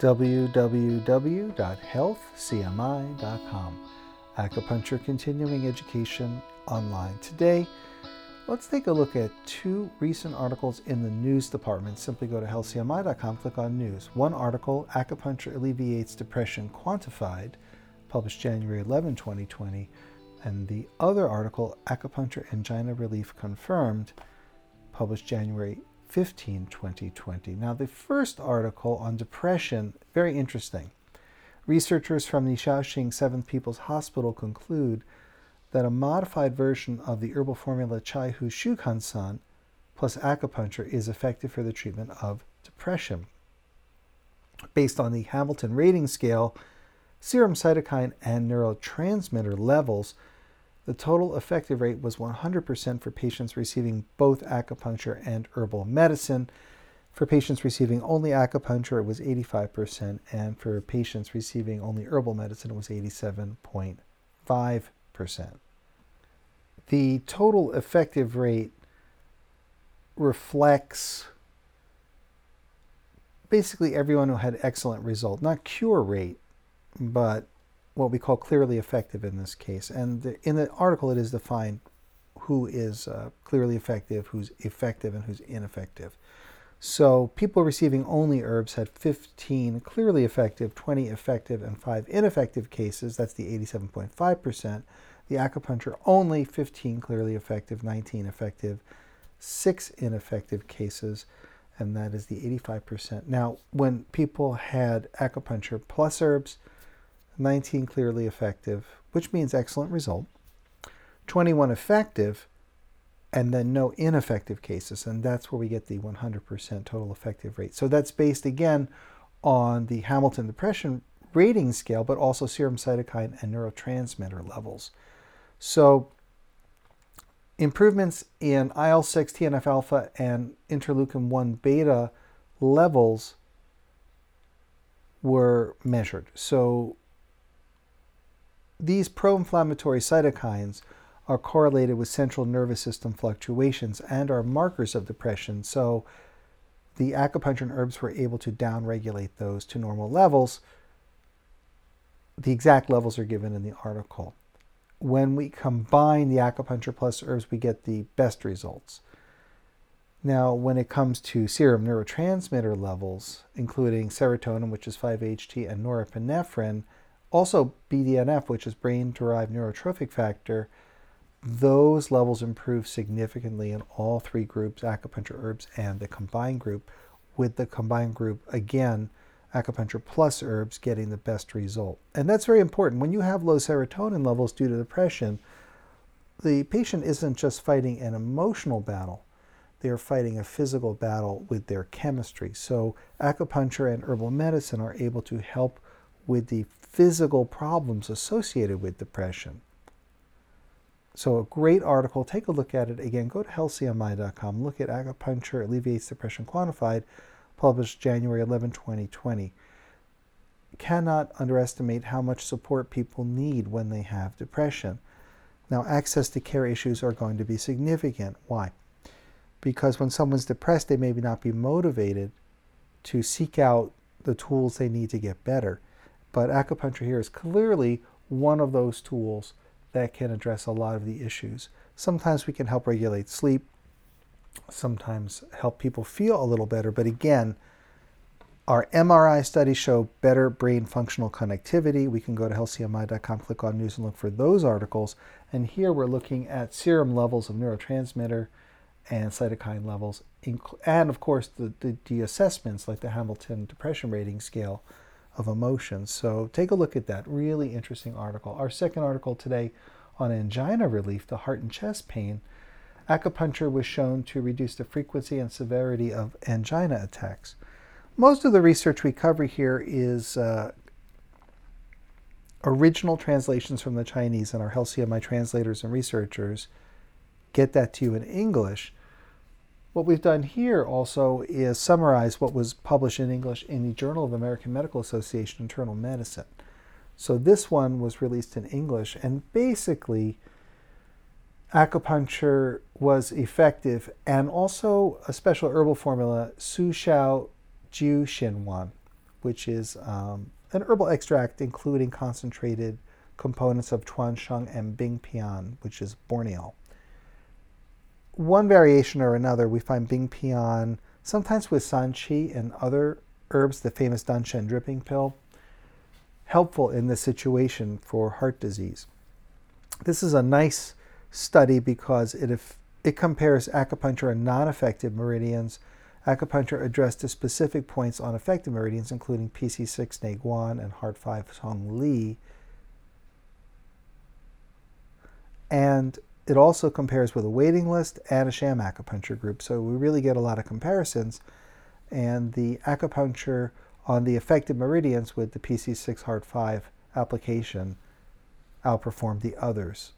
www.healthcmi.com. Acupuncture Continuing Education Online. Today, let's take a look at two recent articles in the news department. Simply go to healthcmi.com, click on news. One article, Acupuncture Alleviates Depression Quantified, published January 11, 2020. And the other article, Acupuncture Angina Relief Confirmed, published January 15, 2020. Now, the first article on depression, very interesting. Researchers from the Shaoxing Seventh People's Hospital conclude that a modified version of the herbal formula Chai Hu Shu San plus acupuncture is effective for the treatment of depression. Based on the Hamilton rating scale, serum cytokine and neurotransmitter levels, the total effective rate was 100% for patients receiving both acupuncture and herbal medicine. For patients receiving only acupuncture, it was 85%, and for patients receiving only herbal medicine, it was 87.5%. The total effective rate reflects basically everyone who had excellent result, not cure rate, but what we call clearly effective in this case. And in the article, it is defined who is uh, clearly effective, who's effective, and who's ineffective. So people receiving only herbs had 15 clearly effective, 20 effective, and 5 ineffective cases. That's the 87.5%. The acupuncture only 15 clearly effective, 19 effective, 6 ineffective cases, and that is the 85%. Now, when people had acupuncture plus herbs, 19 clearly effective, which means excellent result, 21 effective, and then no ineffective cases. And that's where we get the 100% total effective rate. So that's based again on the Hamilton Depression rating scale, but also serum cytokine and neurotransmitter levels. So improvements in IL 6, TNF alpha, and interleukin 1 beta levels were measured. So these pro inflammatory cytokines are correlated with central nervous system fluctuations and are markers of depression. So the acupuncture and herbs were able to downregulate those to normal levels. The exact levels are given in the article. When we combine the acupuncture plus herbs, we get the best results. Now, when it comes to serum neurotransmitter levels, including serotonin, which is 5-HT, and norepinephrine, also, BDNF, which is brain derived neurotrophic factor, those levels improve significantly in all three groups acupuncture, herbs, and the combined group, with the combined group, again, acupuncture plus herbs getting the best result. And that's very important. When you have low serotonin levels due to depression, the patient isn't just fighting an emotional battle, they're fighting a physical battle with their chemistry. So, acupuncture and herbal medicine are able to help with the physical problems associated with depression. So, a great article. Take a look at it again. Go to healthcmi.com. Look at Acupuncture Alleviates Depression Quantified, published January 11, 2020. Cannot underestimate how much support people need when they have depression. Now, access to care issues are going to be significant. Why? Because when someone's depressed, they may not be motivated to seek out the tools they need to get better. But acupuncture here is clearly one of those tools that can address a lot of the issues. Sometimes we can help regulate sleep, sometimes help people feel a little better, but again, our MRI studies show better brain functional connectivity. We can go to healthcmi.com, click on news, and look for those articles. And here we're looking at serum levels of neurotransmitter and cytokine levels, and of course the, the, the assessments like the Hamilton Depression Rating Scale of emotions. So take a look at that. Really interesting article. Our second article today on angina relief, the heart and chest pain. Acupuncture was shown to reduce the frequency and severity of angina attacks. Most of the research we cover here is uh, original translations from the Chinese, and our HealthCMI translators and researchers get that to you in English. What we've done here also is summarize what was published in English in the Journal of American Medical Association Internal Medicine. So this one was released in English, and basically, acupuncture was effective, and also a special herbal formula, Su Xiao Jiu Xin Wan, which is um, an herbal extract including concentrated components of Chuanxiong and Bing Pian, which is borneol. One variation or another, we find Bingpian sometimes with Sanqi and other herbs, the famous Danshen dripping pill, helpful in this situation for heart disease. This is a nice study because it, if, it compares acupuncture and non-effective meridians. Acupuncture addressed to specific points on effective meridians, including PC6 Neiguan and Heart 5 Tong Li. And it also compares with a waiting list and a sham acupuncture group. So we really get a lot of comparisons. And the acupuncture on the affected meridians with the PC6 Heart 5 application outperformed the others.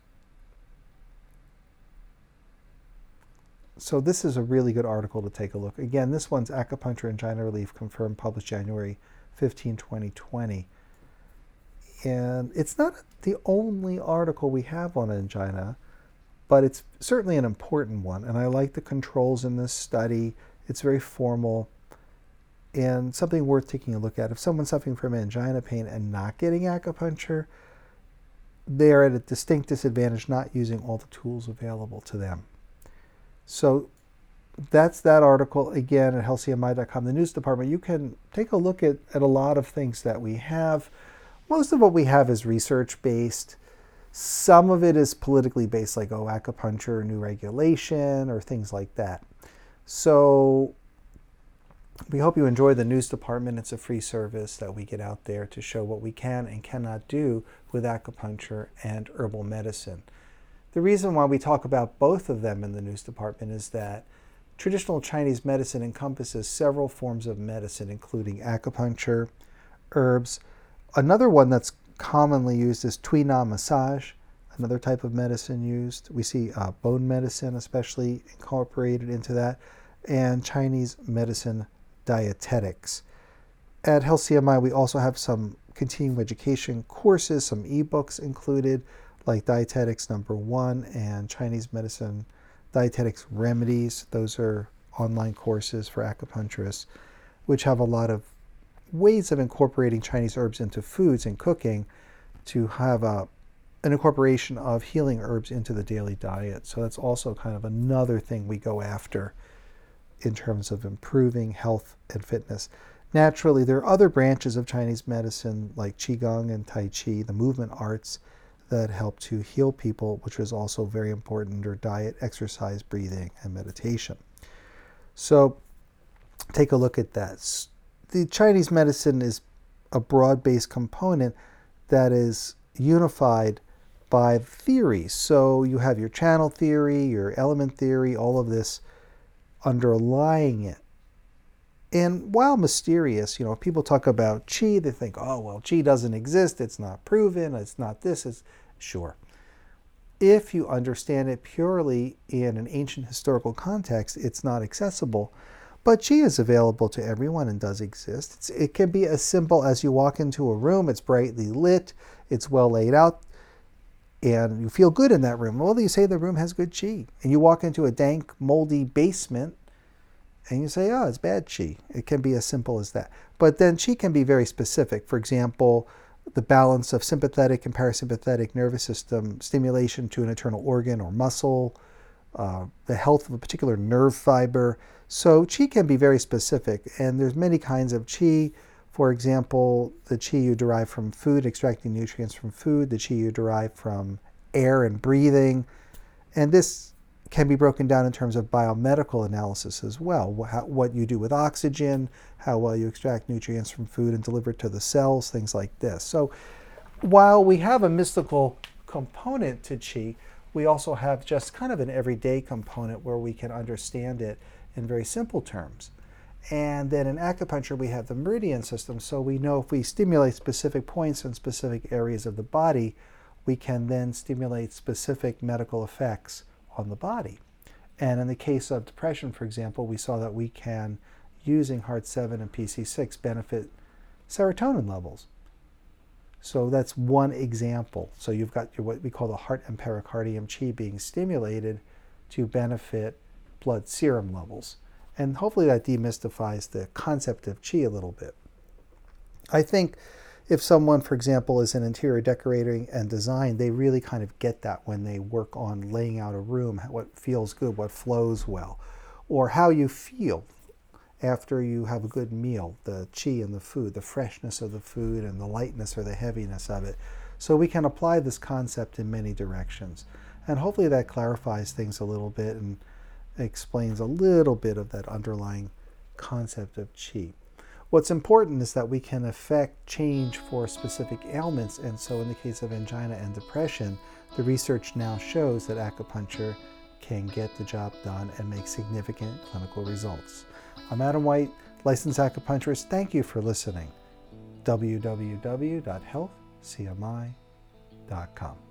So this is a really good article to take a look. Again, this one's Acupuncture and Angina Relief, confirmed, published January 15, 2020. And it's not the only article we have on angina, but it's certainly an important one. And I like the controls in this study. It's very formal and something worth taking a look at. If someone's suffering from angina pain and not getting acupuncture, they are at a distinct disadvantage not using all the tools available to them. So that's that article again at healthcmi.com, the news department. You can take a look at, at a lot of things that we have. Most of what we have is research based. Some of it is politically based, like oh, acupuncture, new regulation, or things like that. So we hope you enjoy the news department. It's a free service that we get out there to show what we can and cannot do with acupuncture and herbal medicine. The reason why we talk about both of them in the news department is that traditional Chinese medicine encompasses several forms of medicine, including acupuncture, herbs. Another one that's commonly used is Tui Na massage, another type of medicine used. We see uh, bone medicine, especially incorporated into that, and Chinese medicine dietetics. At Health CMI, we also have some continuing education courses, some ebooks included, like Dietetics Number One and Chinese Medicine Dietetics Remedies. Those are online courses for acupuncturists, which have a lot of ways of incorporating Chinese herbs into foods and cooking to have a, an incorporation of healing herbs into the daily diet. So that's also kind of another thing we go after in terms of improving health and fitness. Naturally, there are other branches of Chinese medicine like Qigong and Tai Chi, the movement arts, that help to heal people, which is also very important under diet, exercise, breathing, and meditation. So, take a look at that. The Chinese medicine is a broad based component that is unified by theory. So, you have your channel theory, your element theory, all of this underlying it. And while mysterious, you know, people talk about chi, they think, oh, well, chi doesn't exist, it's not proven, it's not this, it's sure. If you understand it purely in an ancient historical context, it's not accessible. But chi is available to everyone and does exist. It's, it can be as simple as you walk into a room, it's brightly lit, it's well laid out, and you feel good in that room. Well, you say the room has good chi. And you walk into a dank, moldy basement and you say, oh, it's bad chi. It can be as simple as that. But then chi can be very specific. For example, the balance of sympathetic and parasympathetic nervous system stimulation to an internal organ or muscle, uh, the health of a particular nerve fiber. So chi can be very specific, and there's many kinds of chi. For example, the chi you derive from food, extracting nutrients from food, the chi you derive from air and breathing. And this can be broken down in terms of biomedical analysis as well. what you do with oxygen, how well you extract nutrients from food and deliver it to the cells, things like this. So while we have a mystical component to qi, we also have just kind of an everyday component where we can understand it in very simple terms. And then in acupuncture, we have the meridian system. So we know if we stimulate specific points in specific areas of the body, we can then stimulate specific medical effects on the body. And in the case of depression, for example, we saw that we can, using Heart 7 and PC6, benefit serotonin levels. So that's one example. So you've got your, what we call the heart and pericardium chi being stimulated to benefit blood serum levels. And hopefully that demystifies the concept of chi a little bit. I think if someone, for example, is in interior decorating and design, they really kind of get that when they work on laying out a room, what feels good, what flows well, or how you feel after you have a good meal, the chi in the food, the freshness of the food, and the lightness or the heaviness of it. So we can apply this concept in many directions. And hopefully that clarifies things a little bit and explains a little bit of that underlying concept of chi. What's important is that we can affect change for specific ailments, and so in the case of angina and depression, the research now shows that acupuncture can get the job done and make significant clinical results. I'm Adam White, licensed acupuncturist. Thank you for listening. www.healthcmi.com.